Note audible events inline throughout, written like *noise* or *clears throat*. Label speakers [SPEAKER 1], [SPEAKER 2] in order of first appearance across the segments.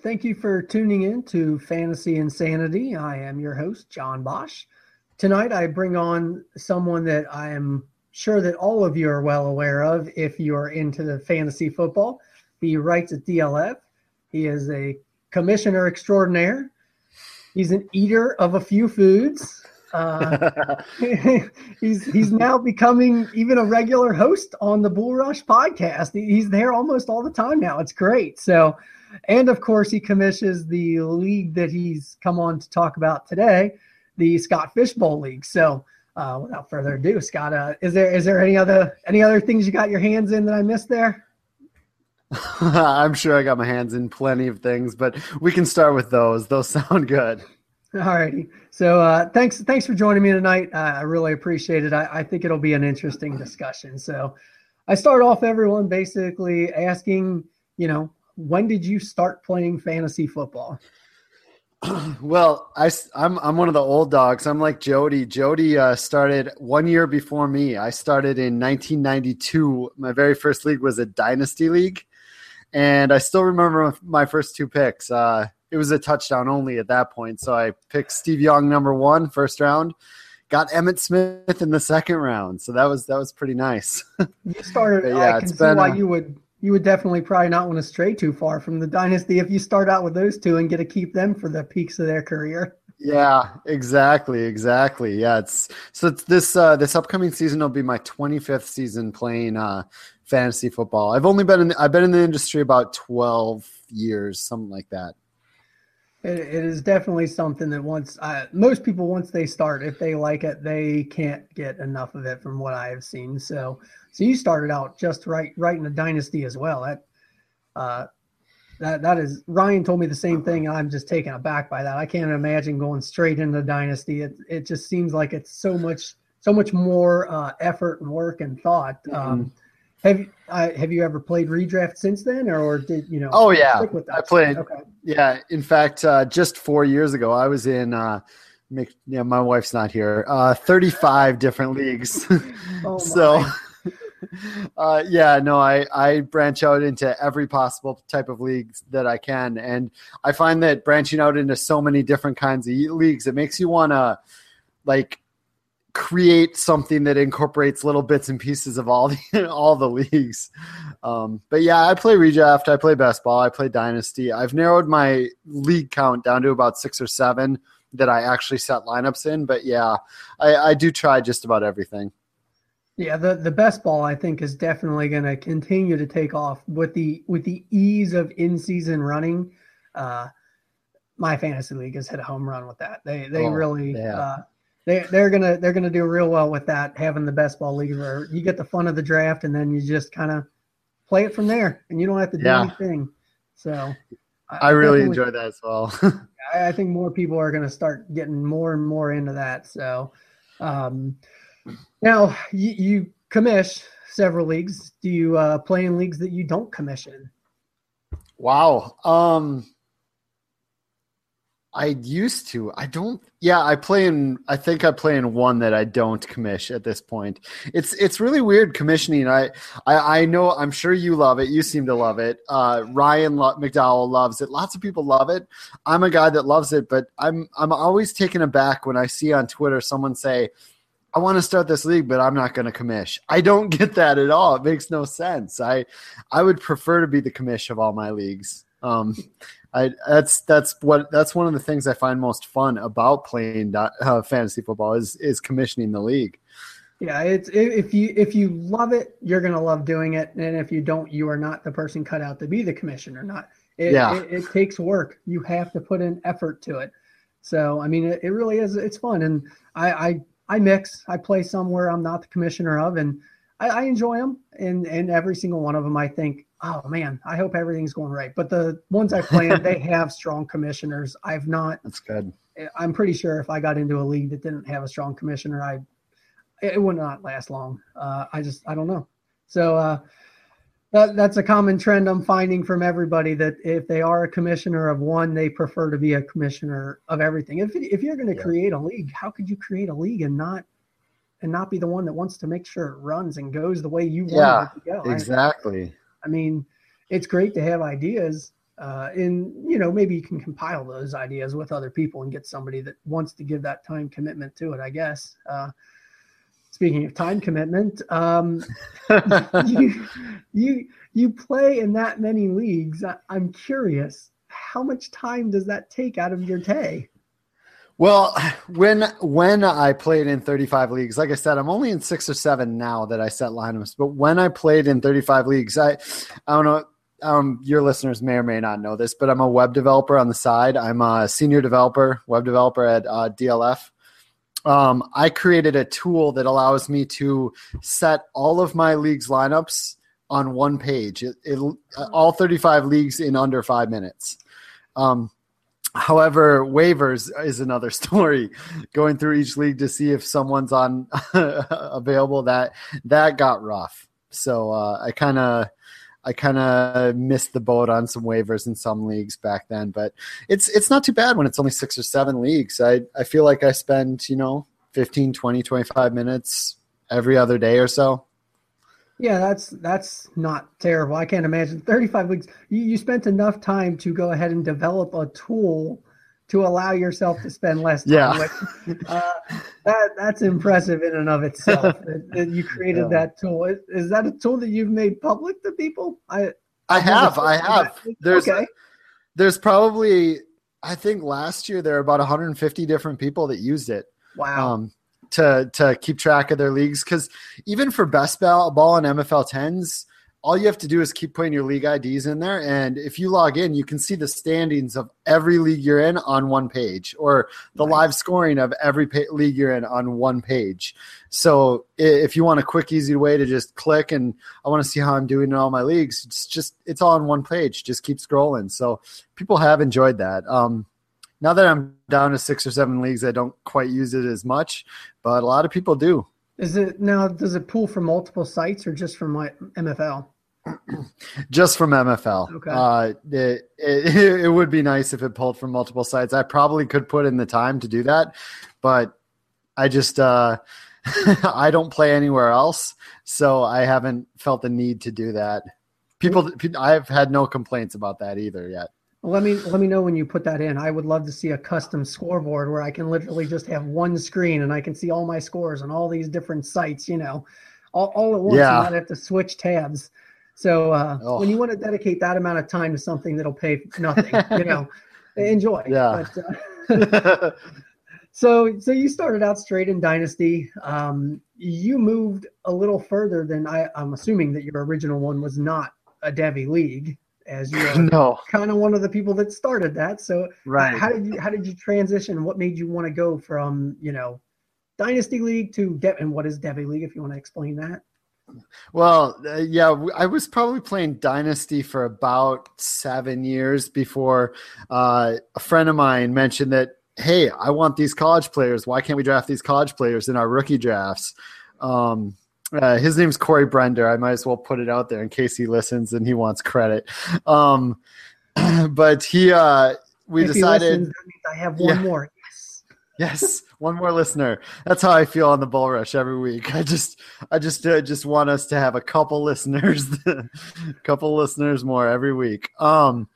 [SPEAKER 1] Thank you for tuning in to Fantasy Insanity. I am your host, John Bosch. Tonight, I bring on someone that I am sure that all of you are well aware of if you are into the fantasy football. He writes at DLF. He is a commissioner extraordinaire. He's an eater of a few foods. Uh, *laughs* he's he's now becoming even a regular host on the Bull Rush podcast. He's there almost all the time now. It's great. So, and of course, he commissions the league that he's come on to talk about today, the Scott Fishbowl League. So, uh, without further ado, Scott, uh, is there is there any other any other things you got your hands in that I missed there? *laughs*
[SPEAKER 2] I'm sure I got my hands in plenty of things, but we can start with those. Those sound good.
[SPEAKER 1] All righty. So uh, thanks thanks for joining me tonight. Uh, I really appreciate it. I, I think it'll be an interesting discussion. So I start off everyone basically asking, you know, when did you start playing fantasy football? *clears throat*
[SPEAKER 2] Well, I, I'm I'm one of the old dogs. I'm like Jody. Jody uh, started one year before me. I started in 1992. My very first league was a dynasty league, and I still remember my first two picks. It was a touchdown only at that point, so I picked Steve Young number one, first round. Got Emmitt Smith in the second round, so that was that was pretty nice. *laughs*
[SPEAKER 1] You started.
[SPEAKER 2] But yeah,
[SPEAKER 1] I
[SPEAKER 2] it's
[SPEAKER 1] can see
[SPEAKER 2] been,
[SPEAKER 1] why you would you would definitely probably not want to stray too far from the dynasty if you start out with those two and get to keep them for the peaks of their career.
[SPEAKER 2] Yeah, exactly, exactly. Yeah, it's so it's this uh this upcoming season will be my 25th season playing uh fantasy football. I've only been in I've been in the industry about 12 years, something like that.
[SPEAKER 1] It, it is definitely something that once uh, most people once they start, if they like it, they can't get enough of it from what I have seen. So, so you started out just right, right in the dynasty as well. That, uh, that that is Ryan told me the same thing. and I'm just taken aback by that. I can't imagine going straight into dynasty. It it just seems like it's so much so much more uh, effort and work and thought. Um, have you uh, have you ever played redraft since then, or, did you know?
[SPEAKER 2] Oh yeah,
[SPEAKER 1] stick with that
[SPEAKER 2] I played.
[SPEAKER 1] Okay.
[SPEAKER 2] Yeah, in fact, uh, just four years ago, I was in. Uh, make, yeah, my wife's not here. Uh, Thirty-five different leagues. *laughs*
[SPEAKER 1] Oh, *laughs*
[SPEAKER 2] so, *laughs* uh, yeah, no, I I branch out into every possible type of leagues that I can, and I find that branching out into so many different kinds of leagues, it makes you want to like create something that incorporates little bits and pieces of all *laughs* the all the leagues. Um, but yeah, I play redraft, I play best ball, I play dynasty. I've narrowed my league count down to about six or seven that I actually set lineups in. But yeah, I, I do try just about everything.
[SPEAKER 1] Yeah, the, the best ball I think is definitely going to continue to take off with the with the ease of in season running. Uh, my fantasy league has hit a home run with that. They they
[SPEAKER 2] Oh,
[SPEAKER 1] really
[SPEAKER 2] yeah.
[SPEAKER 1] uh, they they're gonna they're gonna do real well with that having the best ball league where you get the fun of the draft and then you just kind of play it from there and you don't have to do
[SPEAKER 2] Yeah.
[SPEAKER 1] anything. So
[SPEAKER 2] I really enjoy that as well. *laughs*
[SPEAKER 1] I, I think more people are going to start getting more and more into that. So, um, now you, you commish several leagues. Do you uh, play in leagues that you don't commission?
[SPEAKER 2] Wow. Um I used to. I don't yeah, I play in I think I play in one that I don't commish at this point. It's it's really weird commissioning. I I, I know I'm sure you love it. You seem to love it. Uh Ryan Lo- McDowell loves it. Lots of people love it. I'm a guy that loves it, but I'm I'm always taken aback when I see on Twitter someone say I want to start this league, but I'm not going to commish. I don't *laughs* get that at all. It makes no sense. I I would prefer to be the commish of all my leagues. Um, I that's that's what that's one of the things I find most fun about playing uh, fantasy football is is commissioning the league.
[SPEAKER 1] Yeah, it's if you if you love it, you're gonna love doing it, and if you don't, you are not the person cut out to be the commissioner. Not it, yeah. it, it takes work. You have to put in effort to it. So I mean, it, it really is. It's fun, and I, I I mix. I play somewhere I'm not the commissioner of, and I, I enjoy them. And and every single one of them, I think, oh man, I hope everything's going right. But the ones I in, they *laughs* have strong commissioners. I've not.
[SPEAKER 2] That's good.
[SPEAKER 1] I'm pretty sure if I got into a league that didn't have a strong commissioner, I it would not last long. Uh, I just I don't know. So uh, that that's a common trend I'm finding from everybody that if they are a commissioner of one, they prefer to be a commissioner of everything. If if you're going to yeah. create a league, how could you create a league and not and not be the one that wants to make sure it runs and goes the way you want it to
[SPEAKER 2] go? Exactly.
[SPEAKER 1] I, I mean, it's great to have ideas. Uh, and you know maybe you can compile those ideas with other people and get somebody that wants to give that time commitment to it i guess uh, speaking of time commitment, um, *laughs* you, you you play in that many leagues. I'm curious, how much time does that take out of your day?
[SPEAKER 2] Well, when when I played in 35 leagues, like I said, I'm only in six or seven now that I set lineups. But when I played in 35 leagues, I I don't know. Um, your listeners may or may not know this, but I'm a web developer on the side. I'm a senior developer, web developer at uh, DLF um, I created a tool that allows me to set all of my leagues lineups on one page. It, it all 35 leagues in under five minutes. Um, however, waivers is another *laughs* story. Going through each league to see if someone's on *laughs* available that that got rough. So uh, I kind of I kind of missed the boat on some waivers in some leagues back then, but it's it's not too bad when it's only six or seven leagues. I I feel like I spend, you know, 15, 20, 25 minutes every other day or so.
[SPEAKER 1] Yeah, that's that's not terrible. I can't imagine 35 weeks. You, you spent enough time to go ahead and develop a tool to allow yourself to spend less time.
[SPEAKER 2] Yeah.
[SPEAKER 1] Uh, that that's impressive in and of itself *laughs* that, that you created yeah. that tool. Is, is, that a tool that you've made public to people? I
[SPEAKER 2] I have, I have. There's okay. there's probably I think last year there were about 150 different people that used it.
[SPEAKER 1] Wow. Um,
[SPEAKER 2] to to keep track of their leagues because even for best ball, ball and MFL tens, all you have to do is keep putting your league IDs in there. And if you log in, you can see the standings of every league you're in on one page or the nice. live scoring of every league you're in on one page. So if you want a quick, easy way to just click and I want to see how I'm doing in all my leagues, it's just, it's all on one page. Just keep scrolling. So people have enjoyed that. Um, now that I'm down to six or seven leagues, I don't quite use it as much, but a lot of people do.
[SPEAKER 1] Is it now? Does it pull from multiple sites or just from my MFL? *clears throat*
[SPEAKER 2] just from MFL.
[SPEAKER 1] Okay.
[SPEAKER 2] Uh, it, it, it would be nice if it pulled from multiple sites. I probably could put in the time to do that, but I just uh, *laughs* I don't play anywhere else, so I haven't felt the need to do that. People, I've had no complaints about that either yet.
[SPEAKER 1] Let me let me know when you put that in. I would love to see a custom scoreboard where I can literally just have one screen and I can see all my scores on all these different sites. You know, all, all at once. Yeah. And not have to switch tabs. So uh, oh. when you want to dedicate that amount of time to something that'll pay nothing, you know, *laughs* enjoy.
[SPEAKER 2] Yeah.
[SPEAKER 1] But, uh, *laughs* so so you started out straight in Dynasty. Um, you moved a little further than I, I'm assuming that your original one was not a Devy league as you *laughs* are
[SPEAKER 2] no.
[SPEAKER 1] kind of one of the people that started that. So
[SPEAKER 2] right.
[SPEAKER 1] how did you how did you transition? What made you want to go from you know Dynasty League to and what is Devy League? If you want to explain that.
[SPEAKER 2] Well, uh, yeah, I was probably playing Dynasty for about seven years before uh, a friend of mine mentioned that, hey, I want these college players. Why can't we draft these college players in our rookie drafts? Um, uh, his name's Corey Brender. I might as well put it out there in case he listens and he wants credit. Um, *clears throat* but he, uh, we
[SPEAKER 1] if
[SPEAKER 2] decided.
[SPEAKER 1] Listens, I have one yeah. more. Yes.
[SPEAKER 2] Yes, one more listener. That's how I feel on the Bull Rush every week. I just, I just, uh, just want us to have a couple listeners, a *laughs* couple listeners more every week. Um,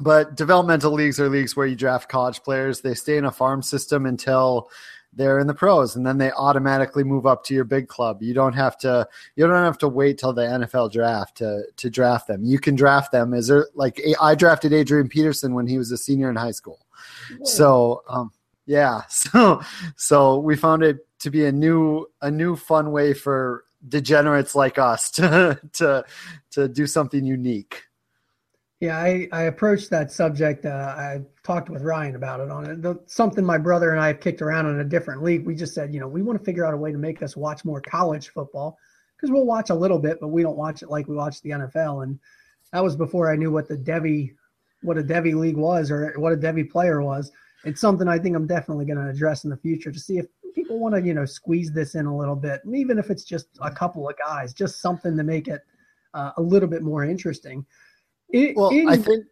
[SPEAKER 2] but developmental leagues are leagues where you draft college players. They stay in a farm system until they're in the pros and then they automatically move up to your big club. You don't have to you don't have to wait till the NFL draft to to draft them. You can draft them is there like I drafted Adrian Peterson when he was a senior in high school. So um, yeah, *laughs* so so we found it to be a new a new fun way for degenerates like us *laughs* to to to do something unique.
[SPEAKER 1] Yeah, I, I approached that subject. Uh, I talked with Ryan about it on it. The, something my brother and I have kicked around in a different league. We just said, you know, we want to figure out a way to make us watch more college football because we'll watch a little bit, but we don't watch it like we watch the NFL. And that was before I knew what the Devy, what a Devy league was or what a Devy player was. It's something I think I'm definitely going to address in the future to see if people want to, you know, squeeze this in a little bit, and even if it's just a couple of guys, just something to make it uh, a little bit more interesting.
[SPEAKER 2] It, well, in, I think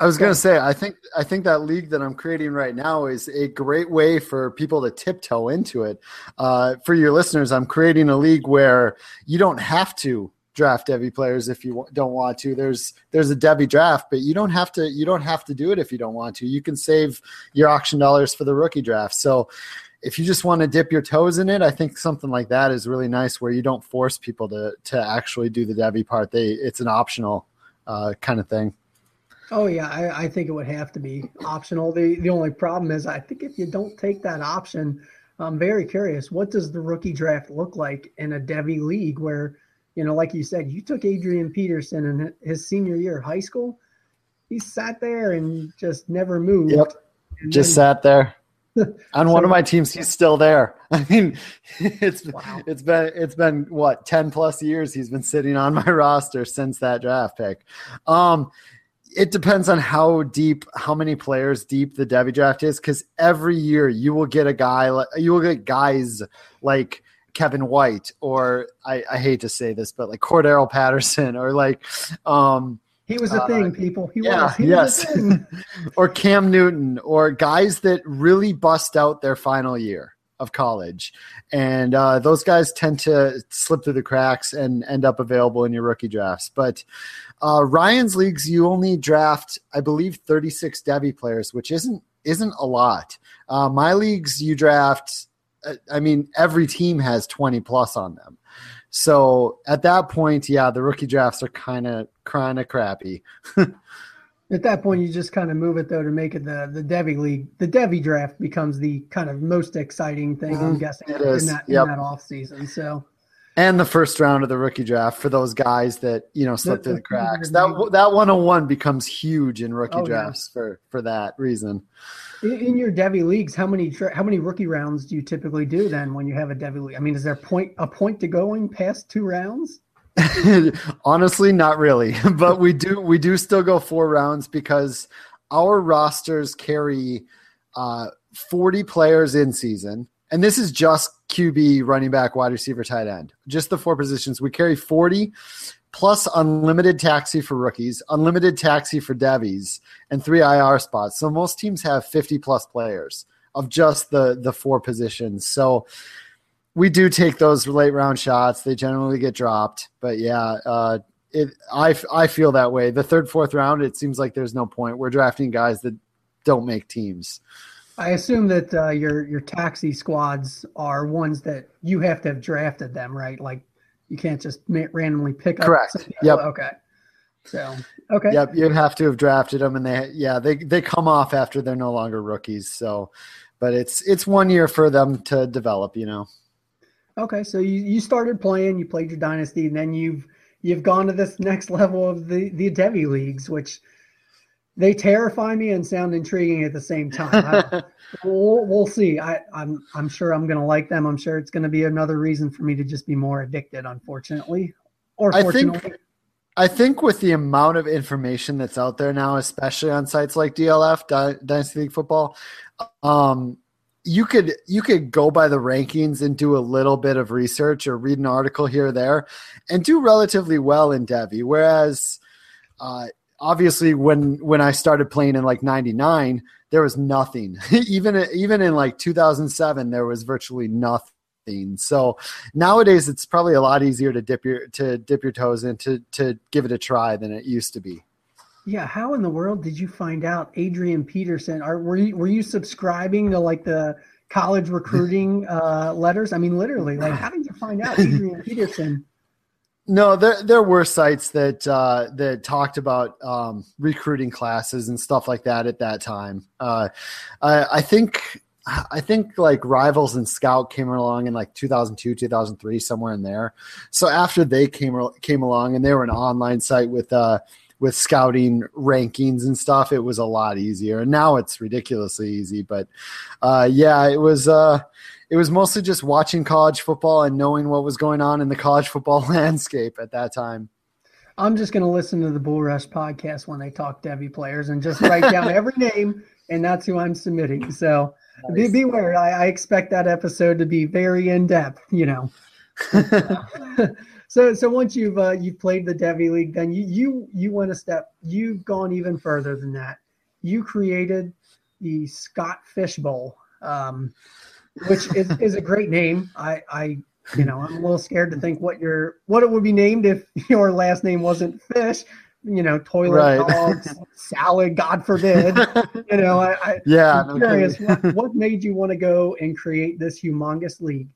[SPEAKER 2] I was going to say I think I think that league that I'm creating right now is a great way for people to tiptoe into it. Uh, for your listeners, I'm creating a league where you don't have to draft Devy players if you don't want to. There's there's a Devy draft, but you don't have to you don't have to do it if you don't want to. You can save your auction dollars for the rookie draft. So if you just want to dip your toes in it, I think something like that is really nice where you don't force people to to actually do the Devy part. They it's an optional uh, kind of thing.
[SPEAKER 1] Oh yeah, I, I, think it would have to be optional. The the only problem is I think if you don't take that option, I'm very curious. What does the rookie draft look like in a Devy league where, you know, like you said, you took Adrian Peterson in his senior year of high school. He sat there and just never moved.
[SPEAKER 2] Yep. Just then, sat there. On one of my teams, he's still there. *laughs* I mean, it's wow. it's been it's been what ten plus years he's been sitting on my *laughs* roster since that draft pick. Um, it depends on how deep, how many players deep the Devy draft is, because every year you will get a guy, like, you will get guys like Kevin White, or I, I hate to say this, but like Cordarrelle Patterson, or like um,
[SPEAKER 1] he was a uh, thing, people. He
[SPEAKER 2] yeah,
[SPEAKER 1] was. He
[SPEAKER 2] yes. Was *laughs* or Cam Newton, or guys that really bust out their final year of college, and uh, those guys tend to slip through the cracks and end up available in your rookie drafts. But uh, Ryan's leagues, you only draft, I believe, thirty six Devy players, which isn't isn't a lot. Uh, my leagues, you draft. Uh, I mean, every team has twenty plus on them. So at that point, yeah, the rookie drafts are kind of kind of crappy. *laughs*
[SPEAKER 1] at that point, you just kind of move it though to make it the the Devy league. The Devy draft becomes the kind of most exciting thing. Mm-hmm. I'm guessing in that yep. in that off season. So.
[SPEAKER 2] And the first round of the rookie draft for those guys that you know slip through the cracks. That that 101 becomes huge in rookie oh, drafts yeah. for for that reason.
[SPEAKER 1] In your Devy leagues, how many how many rookie rounds do you typically do then when you have a Devy league? I mean, is there a point a point to going past two rounds? *laughs*
[SPEAKER 2] Honestly, not really, *laughs* but we do we do still go four rounds because our rosters carry uh, 40 players in season, and this is just QB, running back, wide receiver, tight end, just the four positions. We carry 40, plus unlimited taxi for rookies, unlimited taxi for Devies, and three IR spots. So most teams have 50 plus players of just the the four positions. So we do take those late round shots. They generally get dropped, but yeah, uh, it I I feel that way. The third, fourth round, it seems like there's no point. We're drafting guys that don't make teams.
[SPEAKER 1] I assume that uh, your your taxi squads are ones that you have to have drafted them, right? Like you can't just randomly pick
[SPEAKER 2] up. Correct. Yep.
[SPEAKER 1] Okay. So okay.
[SPEAKER 2] Yep. You have to have drafted them, and they yeah they they come off after they're no longer rookies. So, but it's it's one year for them to develop. You know.
[SPEAKER 1] Okay, so you, you started playing, you played your dynasty, and then you've you've gone to this next *laughs* level of the the Devy leagues, which they terrify me and sound intriguing at the same time. I, *laughs* we'll, we'll see. I, I'm I'm sure I'm going to like them. I'm sure it's going to be another reason for me to just be more addicted. Unfortunately, or I fortunately.
[SPEAKER 2] Think, I think with the amount of information that's out there now, especially on sites like DLF Dynasty League Football, um, you could you could go by the rankings and do a little bit of research or read an article here or there, and do relatively well in Devy. Whereas uh, obviously when when I started playing in like 99 there was nothing. *laughs* Even even in like 2007 there was virtually nothing. So nowadays it's probably a lot easier to dip your to dip your toes in to to give it a try than it used to be
[SPEAKER 1] yeah how in the world did you find out Adrian Peterson are were you were you subscribing to like the college recruiting *laughs* uh, letters? I mean, literally, like how did you find out Adrian Peterson? *laughs*
[SPEAKER 2] No, there there were sites that uh, that talked about um, recruiting classes and stuff like that at that time. Uh, I, I think I think like Rivals and Scout came along in like 2002, 2003, somewhere in there. So after they came came along and they were an online site with uh, with scouting rankings and stuff, it was a lot easier. And now it's ridiculously easy. But uh, yeah, it was uh, it was mostly just watching college football and knowing what was going on in the college football *laughs* landscape at that time.
[SPEAKER 1] I'm just going to listen to the Bull Rush podcast when they talk Devy players and just write down every *laughs* name, and that's who I'm submitting. So nice. be, beware. I, I expect that episode to be very in depth. You know. *laughs* so so once you've uh, you've played the Devy League, then you you you went a step. You've gone even further than that. You created the Scott Fish Bowl. Um, which is, is a great name. I, I, you know, I'm a little scared to think what your what it would be named if *laughs* your last name wasn't Fish. You know, toilet right. dogs, salad, God forbid. you know, I, I *laughs*
[SPEAKER 2] yeah.
[SPEAKER 1] I'm curious, what, what made you want to go and create this humongous league?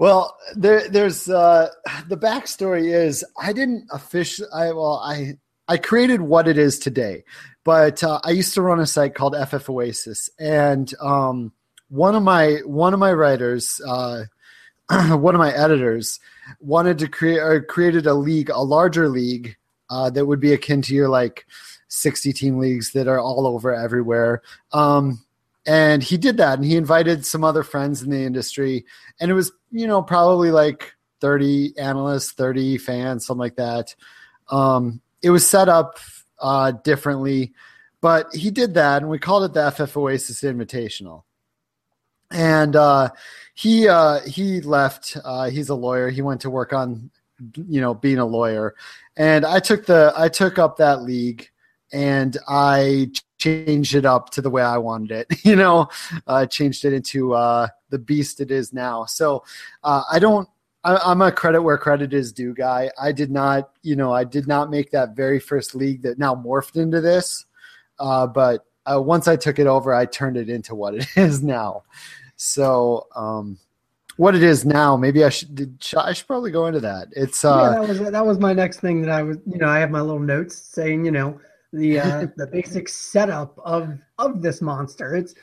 [SPEAKER 2] Well, there, there's uh, the backstory is I didn't officially. I well, I I created what it is today, but uh, I used to run a site called FF Oasis, and um, one of my one of my writers, uh, *clears throat* one of my editors, wanted to create or created a league, a larger league uh, that would be akin to your like sixty team leagues that are all over everywhere. Um, and he did that, and he invited some other friends in the industry, and it was you know probably like thirty analysts, thirty fans, something like that. Um, it was set up uh, differently, but he did that, and we called it the FF Oasis Invitational and uh, he uh, he left. Uh, he's a lawyer. He went to work on you know being a lawyer, and I took the I took up that league and I changed it up to the way I wanted it. *laughs* You know, I changed it into uh, the beast it is now. So uh, I don't. I, am a credit where credit is due guy. I did not, you know, I did not make that very first league that now morphed into this. Uh, but uh, once I took it over, I turned it into what it *laughs* is now. So, um, what it is now, maybe I should I should probably go into that. It's uh,
[SPEAKER 1] yeah, that was that was my next thing that I was you know I have my little notes saying you know the uh, *laughs* the basic setup of of this monster. It's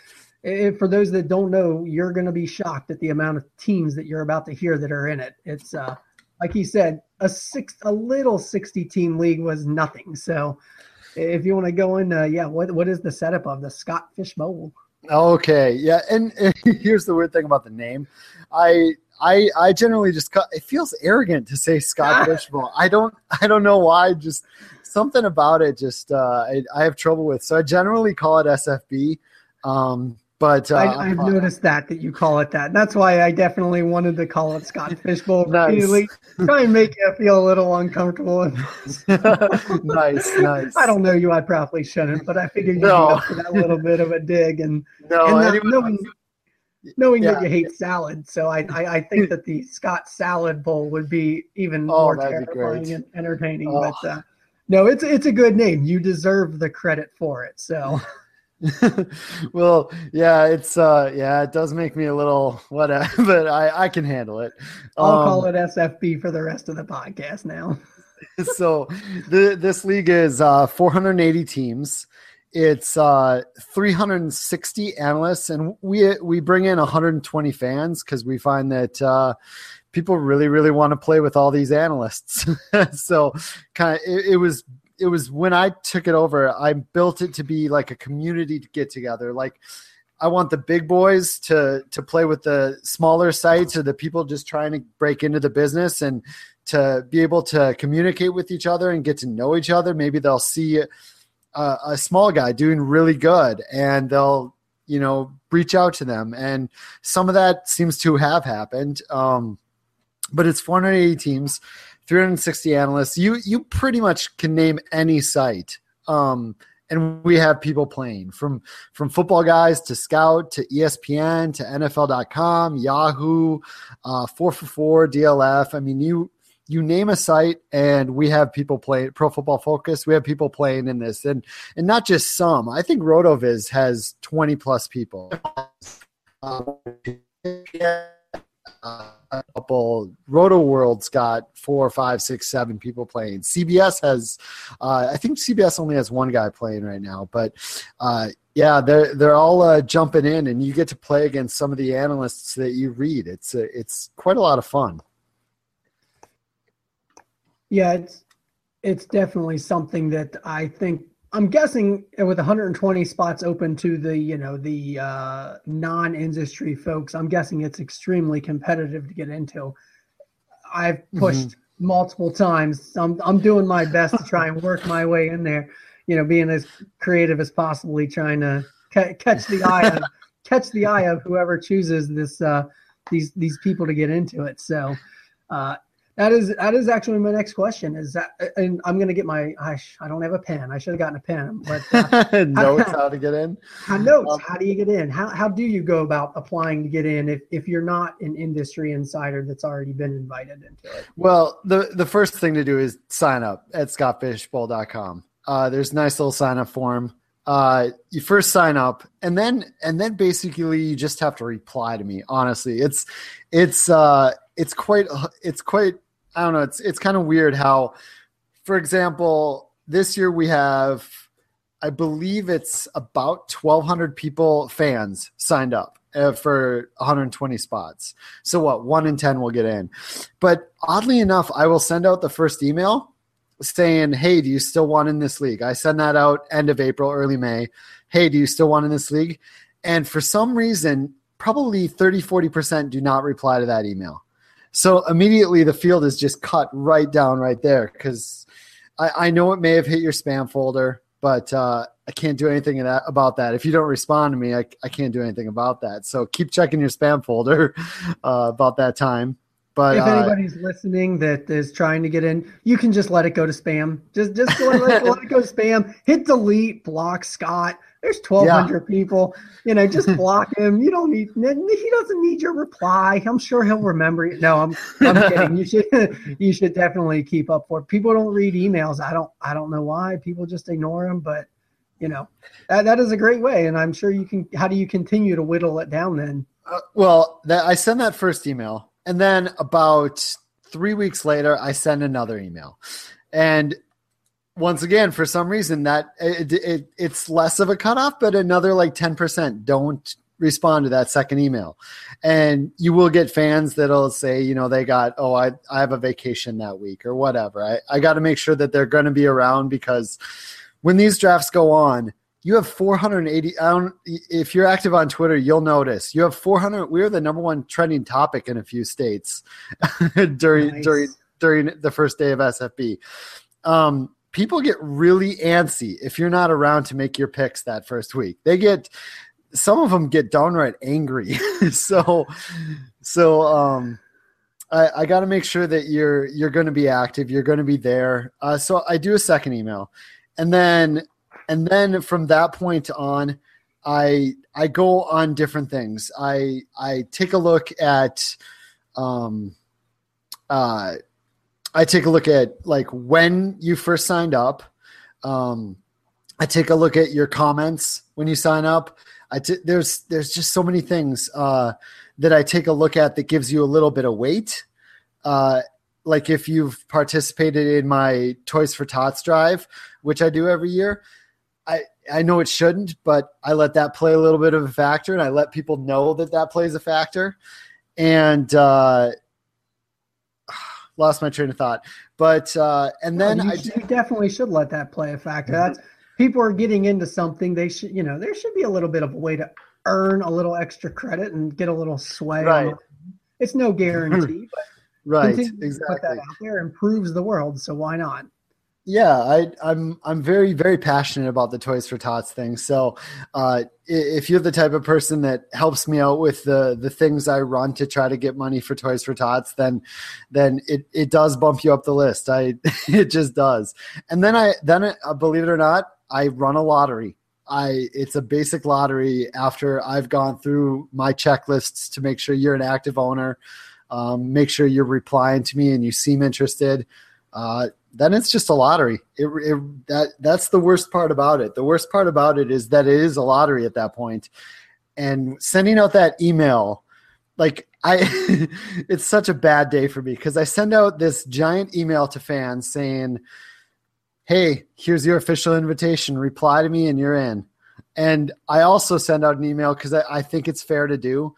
[SPEAKER 1] it, for those that don't know, you're going to be shocked at the amount of teams that you're about to hear that are in it. It's uh, like he said, a six a little sixty team league was nothing. So if you want to go in, uh, yeah, what what is the setup of the Scott Fish Bowl?
[SPEAKER 2] Okay, yeah, and, *laughs* and, here's the weird thing about the name. I I I generally just it feels arrogant to say Scott *laughs* Fishbowl. I don't I don't know why. Just something about it. Just uh, I, I have trouble with. So I generally call it SFB. Um, but uh,
[SPEAKER 1] I, have noticed that that you call it that. That's why I definitely wanted to call it Scott *laughs* Fishbowl repeatedly. Try and make you feel a little uncomfortable. *laughs*
[SPEAKER 2] nice, nice.
[SPEAKER 1] I don't know you. I probably shouldn't, but I figured you'd no. for that little bit of a dig and *laughs* no, and knowing, knowing yeah. that you hate salad. So I, I, I think that the Scott Salad Bowl would be even oh, more terrifying and entertaining. Oh. But uh, no, it's it's a good name. You deserve the credit for it. So. *laughs*
[SPEAKER 2] well, yeah, it's uh yeah, it does make me a little whatever, *laughs* but I I can handle it.
[SPEAKER 1] I'll um, call it SFB for the rest of the podcast now. *laughs*
[SPEAKER 2] so the this league is uh 480 teams. It's uh 360 analysts and we we bring in 120 fans cuz we find that uh people really really want to play with all these analysts. *laughs* so kind of it, it was it was when I took it over, I built it to be like a community to get together. Like I want the big boys to to play with the smaller sites or the people just trying to break into the business and to be able to communicate with each other and get to know each other. Maybe they'll see a, a small guy doing really good and they'll you know reach out to them and some of that seems to have happened um, but it's 480 teams 360 analysts. You you pretty much can name any site. Um, and we have people playing from from football guys to scout to espn to nfl.com yahoo uh, 4for4 dlf i mean you you name a site and we have people play pro football focus we have people playing in this and and not just some i think rotoviz has 20 plus people *laughs* a couple Roto World's got four, five, six, seven people playing. CBS has, uh, I think CBS only has one guy playing right now, but uh, yeah, they're they're all uh, jumping in, and you get to play against some of the analysts that you read. It's uh, it's quite a lot of fun.
[SPEAKER 1] Yeah, it's it's definitely something that I think I'm guessing with 120 spots open to the you know the uh, non-industry folks, I'm guessing it's extremely competitive to get into. I've mm-hmm. pushed mm-hmm. multiple times. I'm I'm doing my best to try and work my way in there. You know, being as creative as possibly, trying to ca- catch the eye of *laughs* catch the eye of whoever chooses this uh, these these people to get into it. So uh, that is that is actually my next question. Is that and I'm gonna get my I, I don't have a pen. I should have gotten a pen. But
[SPEAKER 2] uh, *laughs* notes how, how to get in.
[SPEAKER 1] How notes? Um, how do you get in? How how do you go about applying to get in if if you're not an industry insider that's already been invited into it?
[SPEAKER 2] Well, the the first thing to do is sign up at scottfishbowl.com. Uh, there's a nice little sign up form. Uh, you first sign up and then and then basically you just have to reply to me honestly it's it's uh it's quite it's quite I don't know. It's it's kind of weird how, for example, this year we have, I believe it's about 1,200 people fans signed up uh, for 120 spots. So what? One in 10 will get in. But oddly enough, I will send out the first email saying, "Hey, do you still want in this league?" I send that out end of April, early May. Hey, do you still want in this league? And for some reason, probably 30, 40% do not reply to that email. So immediately the field is just cut right down right there because I, I, know it may have hit your spam folder, but uh, I can't do anything that, about that. If you don't respond to me, I, I can't do anything about that. So keep checking your spam folder *laughs* uh, about that time. But
[SPEAKER 1] if uh, anybody's listening that is trying to get in, you can just let it go to spam. Just just let, it, let it go to spam. Hit delete, block Scott. There's 1,200 yeah. people. You know, just *laughs* block him. You don't need. He doesn't need your reply. I'm sure he'll remember it. No, I'm. I'm kidding. You should. *laughs* You should definitely keep up for. It. People don't read emails. I don't. I don't know why. People just ignore them. But you know, that that is a great way. And I'm sure you can. How do you continue to whittle it down then?
[SPEAKER 2] Uh, well, that, I send that first email, and then about three weeks later, I send another email, and once again, for some reason, that it, it, it's less of a cutoff, but another like 10% don't respond to that second email. And you will get fans that'll say, you know, they got, oh, I, I have a vacation that week or whatever. I, I got to make sure that they're going to be around because when these drafts go on, you have 480. I don't, if you're active on Twitter, you'll notice you have 400. We're the number one trending topic in a few states *laughs* during nice. during during the first day of SFB. Um, people get really antsy if you're not around to make your picks that first week. They get some of them get downright angry. *laughs* so so um I, I got to make sure that you're you're going to be active. You're going to be there. Uh, so I do a second email, and then and then from that point on, I I go on different things. I I take a look at um uh I take a look at like when you first signed up. Um, I take a look at your comments when you sign up. I t- there's there's just so many things uh, that I take a look at that gives you a little bit of weight. Uh, like if you've participated in my Toys for Tots drive, which I do every year, I I know it shouldn't, but I let that play a little bit of a factor, and I let people know that that plays a factor. And uh, lost my train of thought. But uh, and then
[SPEAKER 1] you,
[SPEAKER 2] I
[SPEAKER 1] you definitely should let that play a factor. Mm-hmm. That's people are getting into something. They should, you know, there should be a little bit of a way to earn a little extra credit and get a little sway.
[SPEAKER 2] Right.
[SPEAKER 1] It's no guarantee, *laughs* but
[SPEAKER 2] right, exactly.
[SPEAKER 1] Put that out there improves the world. So why not?
[SPEAKER 2] Yeah, I, I'm I'm very very passionate about the Toys for Tots thing. So, uh, if you're the type of person that helps me out with the the things I run to try to get money for Toys for Tots, then then it, it does bump you up the list. I *laughs* it just does. And then I then uh, believe it or not, I run a lottery. I it's a basic lottery after I've gone through my checklists to make sure you're an active owner, um, make sure you're replying to me and you seem interested. Uh, then it's just a lottery. It, it, that that's the worst part about it. The worst part about it is that it is a lottery at that point. and sending out that email like I *laughs* it's such a bad day for me because I send out this giant email to fans saying, Hey, here's your official invitation. Reply to me and you're in. And I also send out an email because I, I, think it's fair to do.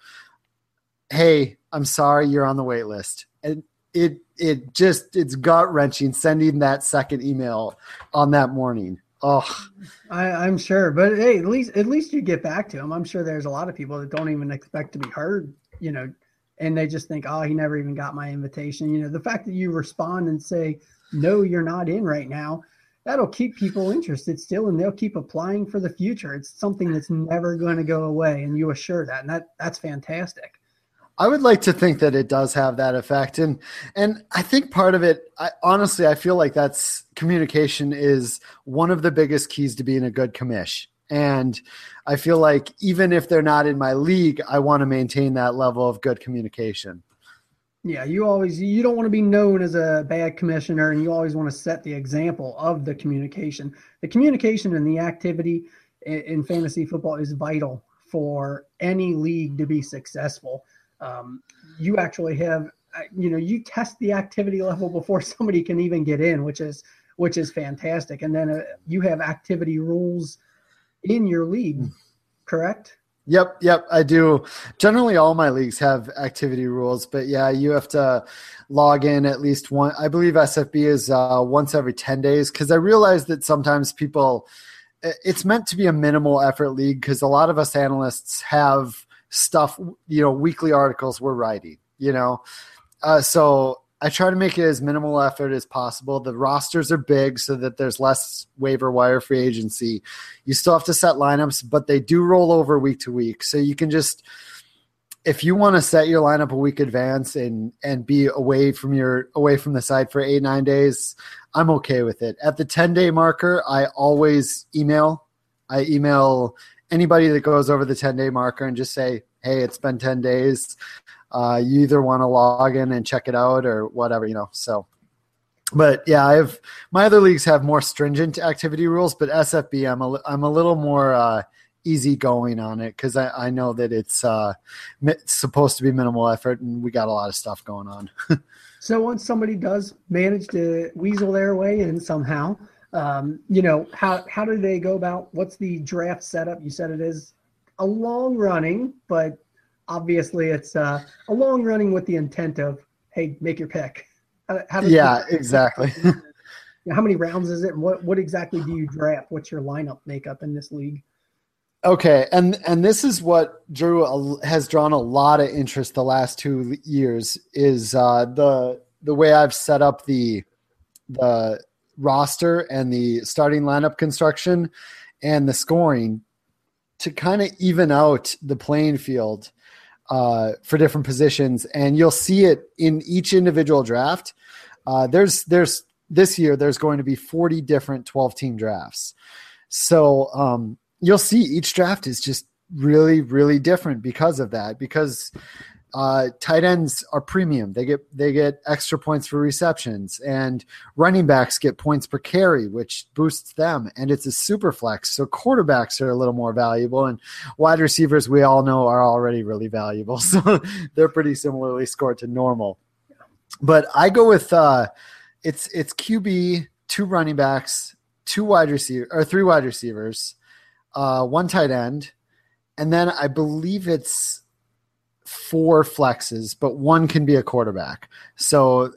[SPEAKER 2] Hey, I'm sorry you're on the wait list. And it it just it's gut wrenching sending that second email on that morning. Oh,
[SPEAKER 1] I, am sure, but hey, at least at least you get back to him. I'm sure there's a lot of people that don't even expect to be heard you know, and they just think, oh, he never even got my invitation. You know, the fact that you respond and say, no, you're not in right now, that'll keep people interested still, and they'll keep applying for the future. It's something that's never going to go away, and you assure that, and that that's fantastic.
[SPEAKER 2] I would like to think that it does have that effect, and and I think part of it, I, honestly, I feel like that's communication is one of the biggest keys to being a good commish. And I feel like even if they're not in my league, I want to maintain that level of good communication.
[SPEAKER 1] Yeah, you always you don't want to be known as a bad commissioner, and you always want to set the example of the communication. The communication and the activity in, in fantasy football is vital for any league to be successful. Um, you actually have, uh, you know, you test the activity level before *laughs* somebody can even get in, which is which is fantastic. And then uh, you have activity rules in your league, correct?
[SPEAKER 2] Yep, yep, I do. Generally, all my leagues have activity rules, but yeah, you have to log in at least one. I believe SFB is uh, once every 10 days because I realize that sometimes people, it's meant to be a minimal effort league because a lot of us analysts have stuff, you know, weekly articles we're writing, you know. Uh, so I try to make it as minimal effort as possible. The rosters are big so that there's less waiver wire free agency. You still have to set lineups, but they do roll over week to week. So you can just if you want to set your lineup a week advance and and be away from your away from the site for eight nine days, I'm okay with it. At the 10 day marker, I always email. I email anybody that goes over the 10 day marker and just say, hey, it's been 10 days uh, you either want to log in and check it out or whatever, you know. So, but yeah, I have my other leagues have more stringent activity rules, but SFB, I'm a, I'm a little more uh, easy going on it because I, I know that it's uh, supposed to be minimal effort and we got a lot of stuff going on. *laughs*
[SPEAKER 1] so once somebody does manage to weasel their way in somehow, um, you know, how, how do they go about what's the draft setup? You said it is a long running, but obviously it's uh, a long running with the intent of hey make your pick.
[SPEAKER 2] How, how yeah exactly. *laughs*
[SPEAKER 1] How many rounds is it? What what exactly do you draft? What's your lineup makeup in this league?
[SPEAKER 2] Okay and and this is what drew a, has drawn a lot of interest the last two years is uh, the the way i've set up the the roster and the starting lineup construction and the scoring to kind of even out the playing field uh, for different positions, and you'll see it in each individual draft. Uh, there's there's this year there's going to be 40 different 12 team drafts, so um, you'll see each draft is just really really different because of that because uh, tight ends are premium. They get they get extra points for receptions, and running backs get points per carry, which boosts them. And it's a super flex, so quarterbacks are a little more valuable, and wide receivers we all know are already really valuable, *laughs* so they're pretty similarly scored to normal. But I go with uh, it's it's QB, two running backs, two wide receiver or three wide receivers, uh, one tight end, and then I believe it's four flexes, but one can be a quarterback. So,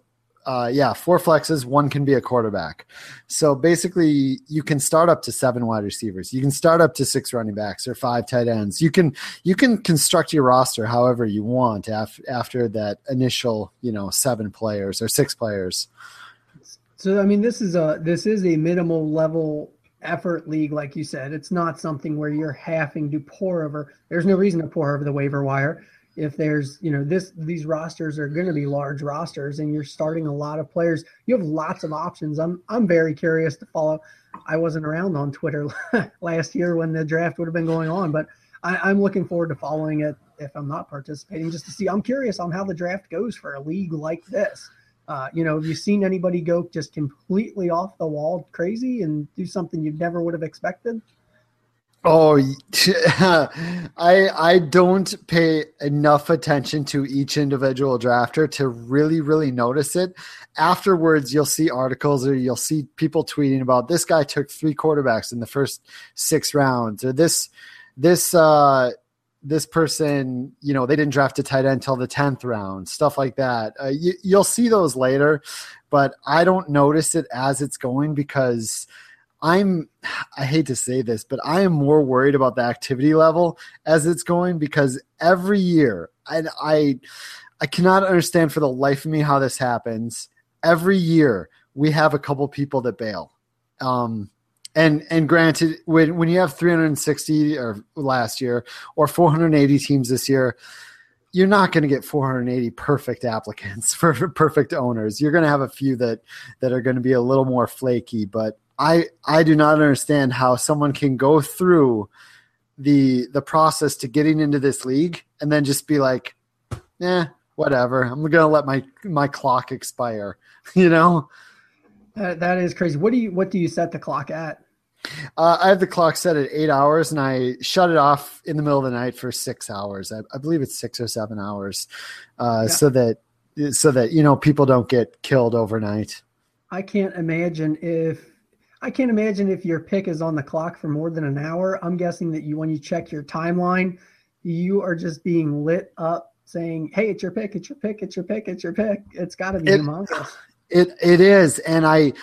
[SPEAKER 2] uh, yeah, four flexes, one can be a quarterback. So basically, you can start up to seven wide receivers. You can start up to six running backs or five tight ends. You can you can construct your roster however you want af- after that initial, you know, seven players or six players.
[SPEAKER 1] So I mean, this is a this is a minimal level effort league, like you said. It's not something where you're having to pour over. There's no reason to pour over the waiver wire if there's you know this these rosters are going to be large rosters and you're starting a lot of players you have lots of options. I'm i'm very curious to follow. I wasn't around on twitter *laughs* last year when the draft would have been going on but I, i'm looking forward to following it if i'm not participating just to see. I'm curious on how the draft goes for a league like this. Uh, you know have you seen anybody go just completely off the wall crazy and do something you never would have expected
[SPEAKER 2] Oh, *laughs* I I don't pay enough attention to each individual drafter to really really notice it. Afterwards, you'll see articles or you'll see people tweeting about this guy took three quarterbacks in the first six rounds, or this this uh, this person, you know, they didn't draft a tight end until the tenth round, stuff like that. Uh, you, you'll see those later, but I don't notice it as it's going because I'm I hate to say this, but I am more worried about the activity level as it's going because every year I I I cannot understand for the life of me how this happens. Every year we have a couple people that bail. Um and and granted when when you have 360 or last year or 480 teams this year, you're not going to get 480 perfect applicants *laughs* for perfect owners. You're going to have a few that that are going to be a little more flaky, but I I do not understand how someone can go through the the process to getting into this league and then just be like, eh, whatever. I'm gonna let my my clock expire. *laughs* You know,
[SPEAKER 1] that, that is crazy. What do you what do you set the clock at?
[SPEAKER 2] Uh, I have the clock set at eight hours, and I shut it off in the middle of the night for six hours. I, I believe it's six or seven hours, uh, yeah. so that so that you know people don't get killed overnight.
[SPEAKER 1] I can't imagine if I can't imagine if your pick is on the clock for more than an hour. I'm guessing that you, when you check your timeline, you are just being lit up saying, Hey, it's your pick, it's your pick, it's your pick, it's your pick. It's got to be it, humongous. *laughs*
[SPEAKER 2] It, it is. And I,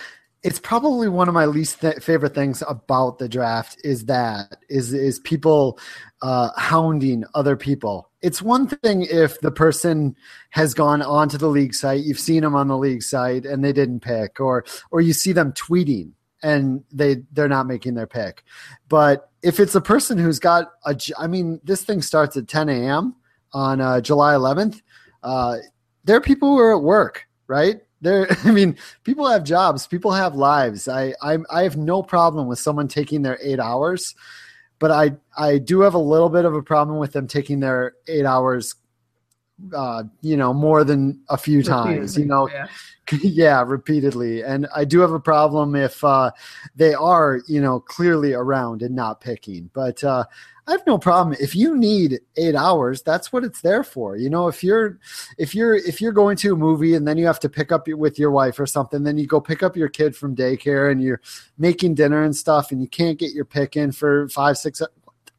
[SPEAKER 2] it's probably one of my least th- favorite things about the draft is that is is people uh, hounding other people. It's one thing if the person has gone onto the league site, you've seen them on the league site, and they didn't pick, or or you see them tweeting and they they're not making their pick. But if it's a person who's got a, I mean, this thing starts at 10 a.m. on uh, July 11th. Uh, there are people who are at work, right? There, *laughs* I mean, people have jobs, people have lives. I, I, I have no problem with someone taking their eight hours, but I, I do have a little bit of a problem with them taking their eight hours uh, you know, more than a few times, you know, yeah. *laughs* yeah. repeatedly. And I do have a problem if uh, they are, you know, clearly around and not picking. But uh, I have no problem if you need eight hours. That's what it's there for. You know, if you're if you're if you're going to a movie and then you have to pick up with your wife or something, then you go pick up your kid from daycare and you're making dinner and stuff, and you can't get your pick in for five six.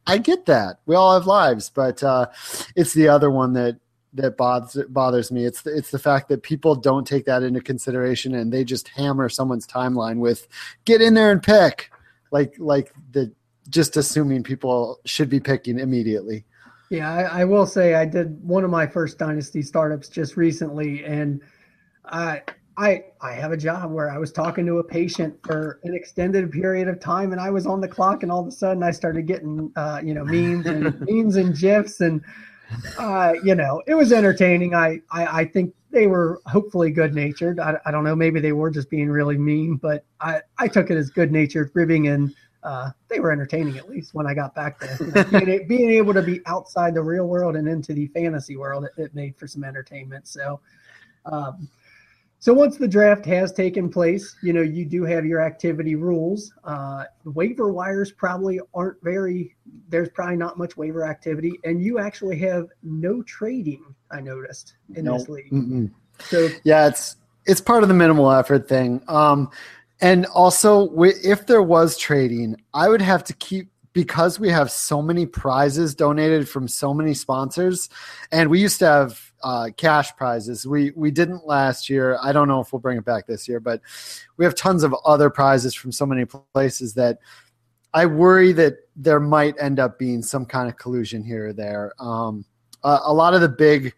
[SPEAKER 2] I get that. We all have lives, but uh, it's the other one that that bothers bothers me. It's the, it's the fact that people don't take that into consideration and they just hammer someone's timeline with get in there and pick like like the just assuming people should be picking immediately.
[SPEAKER 1] Yeah, I, I will say I did one of my first dynasty startups just recently, and I I I have a job where I was talking to a patient for an extended period of time, and I was on the clock, and all of a sudden I started getting uh, you know memes and *laughs* memes and gifs and uh, you know, it was entertaining. I, I, I think they were hopefully good natured. I, I don't know, maybe they were just being really mean, but I, I took it as good natured ribbing and uh, they were entertaining at least when I got back there. You know, being, *laughs* being, able to be outside the real world and into the fantasy world, it, it made for some entertainment. So, um, so once the draft has taken place, you know, you do have your activity rules. Uh, waiver wires probably aren't very, there's probably not much waiver activity. And you actually have no trading, I noticed, in nope. this league. Mm-mm.
[SPEAKER 2] So yeah, it's, it's part of the minimal effort thing. Um, and also, if there was trading, I would have to keep because we have so many prizes donated from so many sponsors, and we used to have uh, cash prizes. We we didn't last year. I don't know if we'll bring it back this year, but we have tons of other prizes from so many places that I worry that there might end up being some kind of collusion here or there. Um, uh, a lot of the big,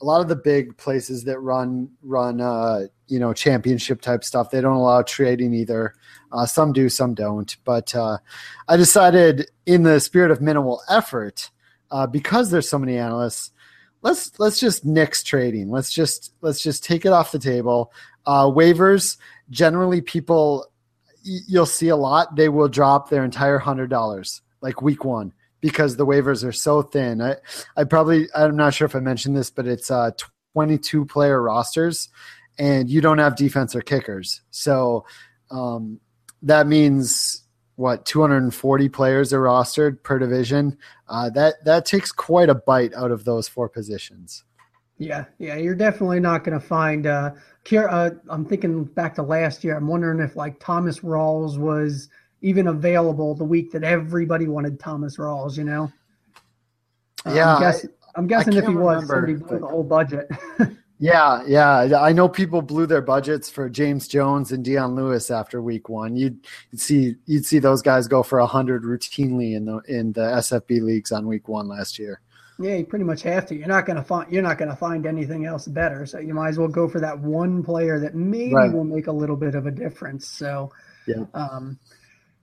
[SPEAKER 2] a lot of the big places that run run uh, you know championship type stuff, they don't allow trading either. Uh, some do, some don't. But uh, I decided, in the spirit of minimal effort, uh, because there's so many analysts let's let's just nix trading. Let's just let's just take it off the table. Uh, waivers generally people you'll see a lot. They will drop their entire hundred dollars like week one because the waivers are so thin. I I probably I'm not sure if I mentioned this, but it's uh 22 player rosters, and you don't have defense or kickers. So um, that means what 240 players are rostered per division. Uh, that that takes quite a bite out of those four positions.
[SPEAKER 1] Yeah, yeah, you're definitely not going to find. Uh, uh, I'm thinking back to last year. I'm wondering if like Thomas Rawls was even available the week that everybody wanted Thomas Rawls. You know.
[SPEAKER 2] Yeah,
[SPEAKER 1] I'm guessing, I'm guessing if he was, somebody blew the whole budget. *laughs*
[SPEAKER 2] Yeah, yeah. I know people blew their budgets for James Jones and Dion Lewis after week one. You'd, you'd see you'd see those guys go for hundred routinely in the in the SFB leagues on week one last year.
[SPEAKER 1] yeah, you pretty much have to. You're not going to find. You're not going to find anything else better. So you might as well go for that one player that maybe
[SPEAKER 2] Right.
[SPEAKER 1] will make a little bit of a difference. So.
[SPEAKER 2] Yeah.
[SPEAKER 1] Um,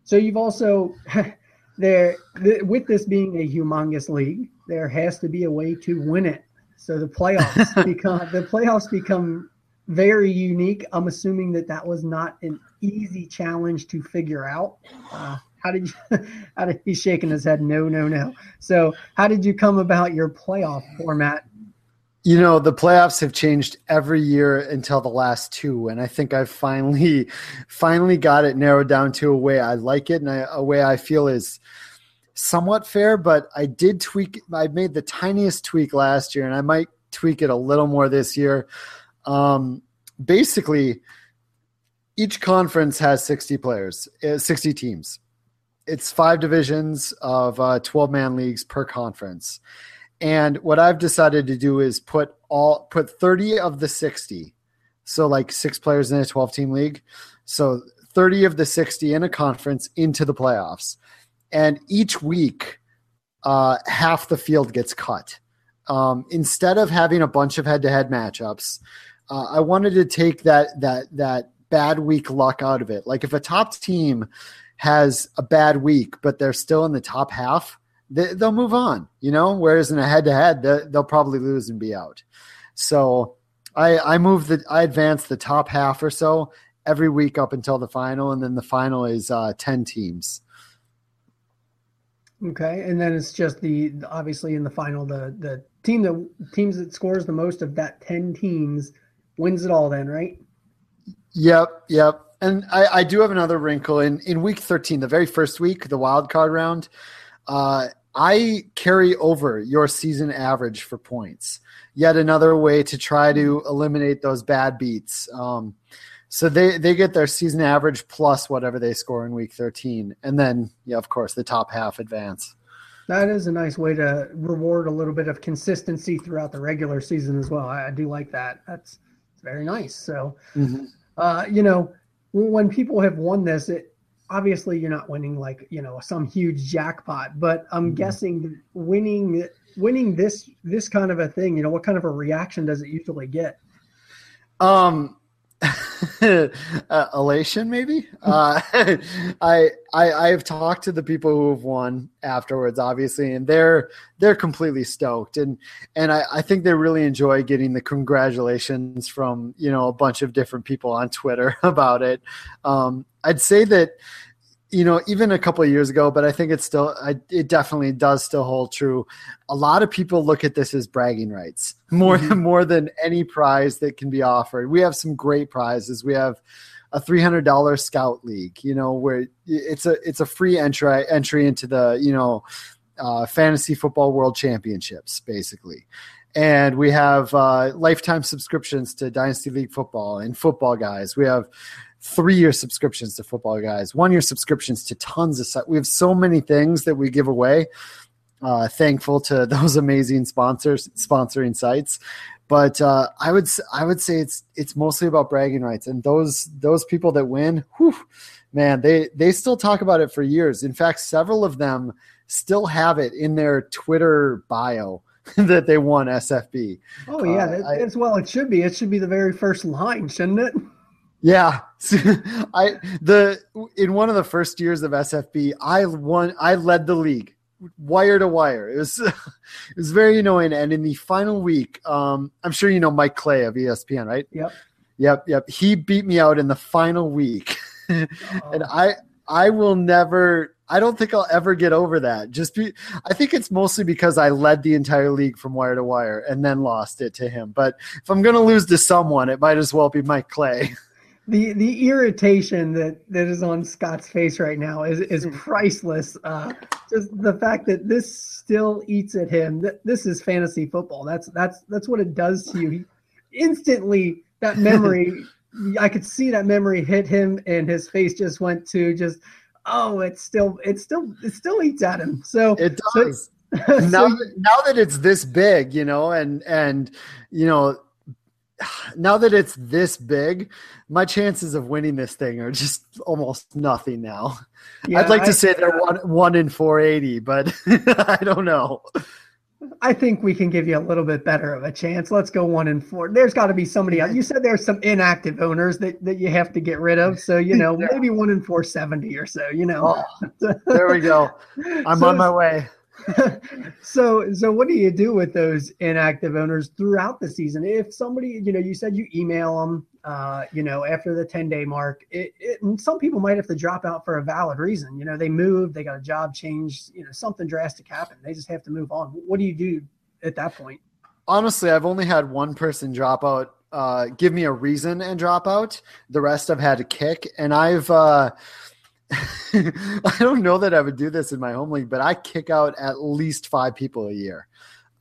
[SPEAKER 1] so you've also *laughs* there th- with this being a humongous league, there has to be a way to win it. So the playoffs *laughs* become the playoffs become very unique. I'm assuming that that was not an easy challenge to figure out. Uh, how did you? *laughs* How did he's shaking his head? No, no, no. So how did you come about your playoff format?
[SPEAKER 2] You know, the playoffs have changed every year until the last two, and I think I've finally, *laughs* finally got it narrowed down to a way I like it and I, a way I feel is somewhat fair. But I did tweak. I made the tiniest tweak last year, and I might tweak it a little more this year. Um, basically, each conference has sixty players, uh, sixty teams. It's five divisions of uh, twelve man leagues per conference. And what I've decided to do is put all put 30 of the 60. So like six players in a 12 team league. So 30 of the 60 in a conference into the playoffs. And each week uh, half the field gets cut. Um, instead of having a bunch of head-to-head matchups, uh, I wanted to take that that that bad week luck out of it. Like if a top team has a bad week, but they're still in the top half, they, they'll move on, you know. Whereas in a head-to-head, they- they'll probably lose and be out. So I I move the I advance the top half or so every week up until the final, and then the final is uh, ten teams.
[SPEAKER 1] Okay, and then it's just the obviously in the final the the team that teams that scores the most of that ten teams wins it all. Then right?
[SPEAKER 2] Yep, yep. And I, I do have another wrinkle in in week thirteen, the very first week, the wild card round. Uh, I carry over your season average for points. Yet another way to try to eliminate those bad beats. Um, so they they get their season average plus whatever they score in week thirteen, and then yeah, of course, the top half advance.
[SPEAKER 1] That is a nice way to reward a little bit of consistency throughout the regular season as well. I, I do like that. That's very nice. So, uh, you know, when people have won this, it obviously you're not winning like you know some huge jackpot, but I'm guessing winning winning this this kind of a thing, you know, what kind of a reaction does it usually get?
[SPEAKER 2] Um, *laughs* uh, elation, maybe. *laughs* Uh, *laughs* I, I I have talked to the people who have won afterwards, obviously, and they're they're completely stoked, and and I, I think they really enjoy getting the congratulations from you know a bunch of different people on Twitter about it. Um, I'd say that you know even a couple of years ago but i think it's still I, it definitely does still hold true. A lot of people look at this as bragging rights *laughs* more than more than any prize that can be offered. We have some great prizes. We have a $300 scout league you know where it's a it's a free entry entry into the you know uh, fantasy football world championships basically. And we have uh, lifetime subscriptions to dynasty league football and football guys. We have three year subscriptions to football guys, one year subscriptions to tons of stuff. We have so many things that we give away. Uh, thankful to *laughs* those amazing sponsors sponsoring sites, but uh, I would I would say it's it's mostly about bragging rights, and those those people that win, whew, man, they they still talk about it for years. In fact, several of them still have it in their Twitter bio *laughs* that they won SFB.
[SPEAKER 1] Oh yeah,
[SPEAKER 2] Uh, I-
[SPEAKER 1] as well it should be. It should be the very first line, shouldn't it?
[SPEAKER 2] Yeah, *laughs* I the in one of the first years of SFB, I won. I led the league, wire to wire. It was *laughs* it was very annoying. And in the final week, um, I'm sure you know Mike Clay of ESPN, right?
[SPEAKER 1] Yep.
[SPEAKER 2] Yep, yep. He beat me out in the final week, *laughs* and I I will never. I don't think I'll ever get over that. Just be. I think it's mostly because I led the entire league from wire to wire and then lost it to him. But if I'm going to lose to someone, it might as well be Mike Clay.
[SPEAKER 1] The the irritation that that is on Scott's face right now is is
[SPEAKER 2] Hmm.
[SPEAKER 1] priceless. Uh, just the fact that this still eats at him. That this is fantasy football. That's that's that's what it does to you. He, instantly, that memory, I could see that memory hit him, and his face just went to just. Oh, it's still, it's still, it still eats at him. So
[SPEAKER 2] It does. *laughs*
[SPEAKER 1] so
[SPEAKER 2] now, that, now that it's this big, you know, and and you know, *sighs* now that it's this big, my chances of winning this thing are just almost nothing now.
[SPEAKER 1] yeah,
[SPEAKER 2] I'd like
[SPEAKER 1] I-
[SPEAKER 2] to say they're one one in four eighty, but *laughs* I don't know.
[SPEAKER 1] I think we can give you a little bit better of a chance. Let's go one and four. There's got to be somebody else. You said there's some inactive owners that, that you have to get rid of. So, you know, *laughs*
[SPEAKER 2] Yeah.
[SPEAKER 1] maybe one in 470 or so, you know.
[SPEAKER 2] Oh, there we go. I'm *laughs*
[SPEAKER 1] So-
[SPEAKER 2] on my way. *laughs*
[SPEAKER 1] so, so what do you do with those inactive owners throughout the season? If somebody, you know, you said you email them, uh, you know, after the 10 day mark, it, it, some people might have to drop out for a valid reason. You know, they moved, they got a job change, you know, something drastic happened. They just have to move on. What do you do at that point?
[SPEAKER 2] Honestly, I've only had one person drop out, uh, give me a reason and drop out. The rest I've had to kick, and I've. Uh, *laughs* I don't know that I would do this in my home league, but I kick out at least five people a year,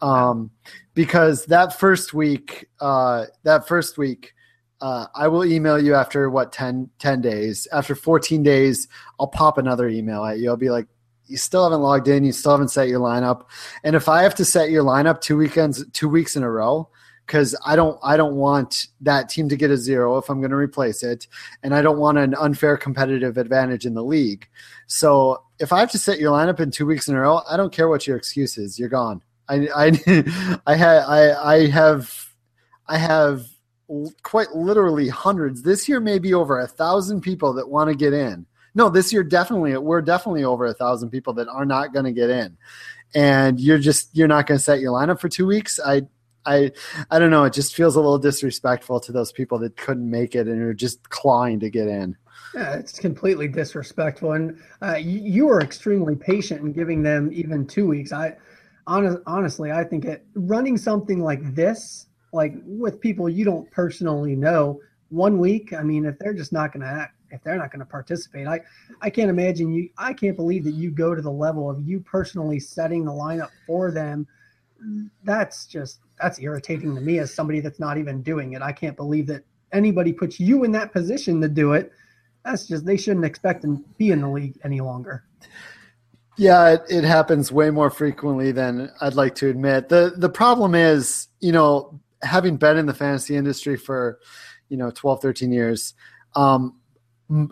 [SPEAKER 2] um, because that first week, uh, that first week, uh, I will email you after what 10, 10 days. After 14 days, I'll pop another email at you. I'll be like, you still haven't logged in. You still haven't set your lineup. And if I have to set your lineup two weekends, two weeks in a row, because I don't, I don't want that team to get a zero if I'm going to replace it, and I don't want an unfair competitive advantage in the league. So if I have to set your lineup in two weeks in a row, I don't care what your excuse is. You're gone. I, I, *laughs* I had, I, I have, I have quite literally hundreds. This year, maybe over a thousand people that want to get in. No, this year definitely we're definitely over a thousand people that are not going to get in, and you're just you're not going to set your lineup for two weeks. I I I don't know. It just feels a little disrespectful to those people that couldn't make it and are just clawing to get in.
[SPEAKER 1] Yeah, it's completely disrespectful, and uh, you, you were extremely patient in giving them even two weeks. I, honest, honestly, I think it running something like this, like with people you don't personally know, one week. I mean, if they're just not going to act, if they're not going to participate, I, I can't imagine you. I can't believe that you go to the level of you personally setting the lineup for them. That's just that's irritating to me as somebody that's not even doing it. I can't believe that anybody puts you in that position to do it that's just they shouldn't expect to be in the league any longer.
[SPEAKER 2] Yeah, it, it happens way more frequently than I'd like to admit. the The problem is, you know, having been in the fantasy industry for, you know, 12, 13 years, um,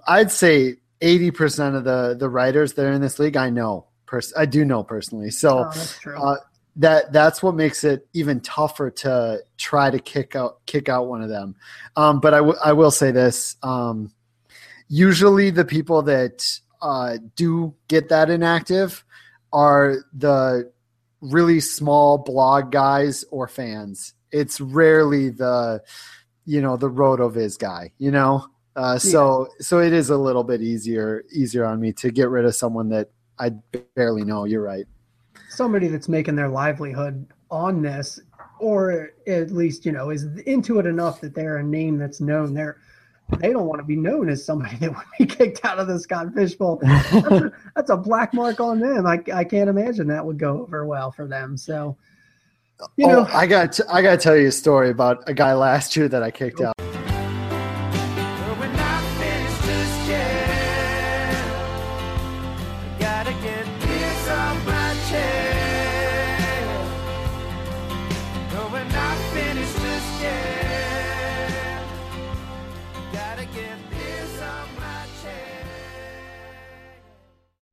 [SPEAKER 2] I'd say 80% of the the writers that are in this league I know. Pers- I do know personally. So
[SPEAKER 1] Oh, that's true.
[SPEAKER 2] uh, that that's what makes it even tougher to try to kick out kick out one of them. Um, but I, w- I will say this: um, usually the people that uh, do get that inactive are the really small blog guys or fans. It's rarely the you know the rotoviz guy. You know, uh, so so it is a little bit easier easier on me to get rid of someone that I barely know. You're right.
[SPEAKER 1] Somebody that's making their livelihood on this, or at least you know is into it enough that they're a name that's known. They're they don't want to be known as somebody *laughs* that would be kicked out of the Scott Fishbowl. That's a, *laughs* that's a black mark on them. I, I can't imagine that would go over well for them. So, you oh, know,
[SPEAKER 2] oh, I got I got to tell you a story about a guy last year that I kicked out.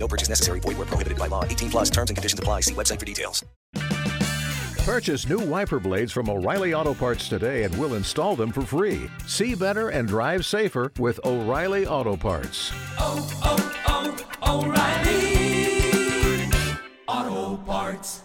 [SPEAKER 3] No purchase necessary. Void where prohibited by law. 18 plus terms and conditions apply. See website for details.
[SPEAKER 4] Purchase new wiper blades from O'Reilly Auto Parts today and we'll install them for free. See better and drive safer with O'Reilly Auto Parts.
[SPEAKER 5] oh, oh, oh O'Reilly Auto Parts.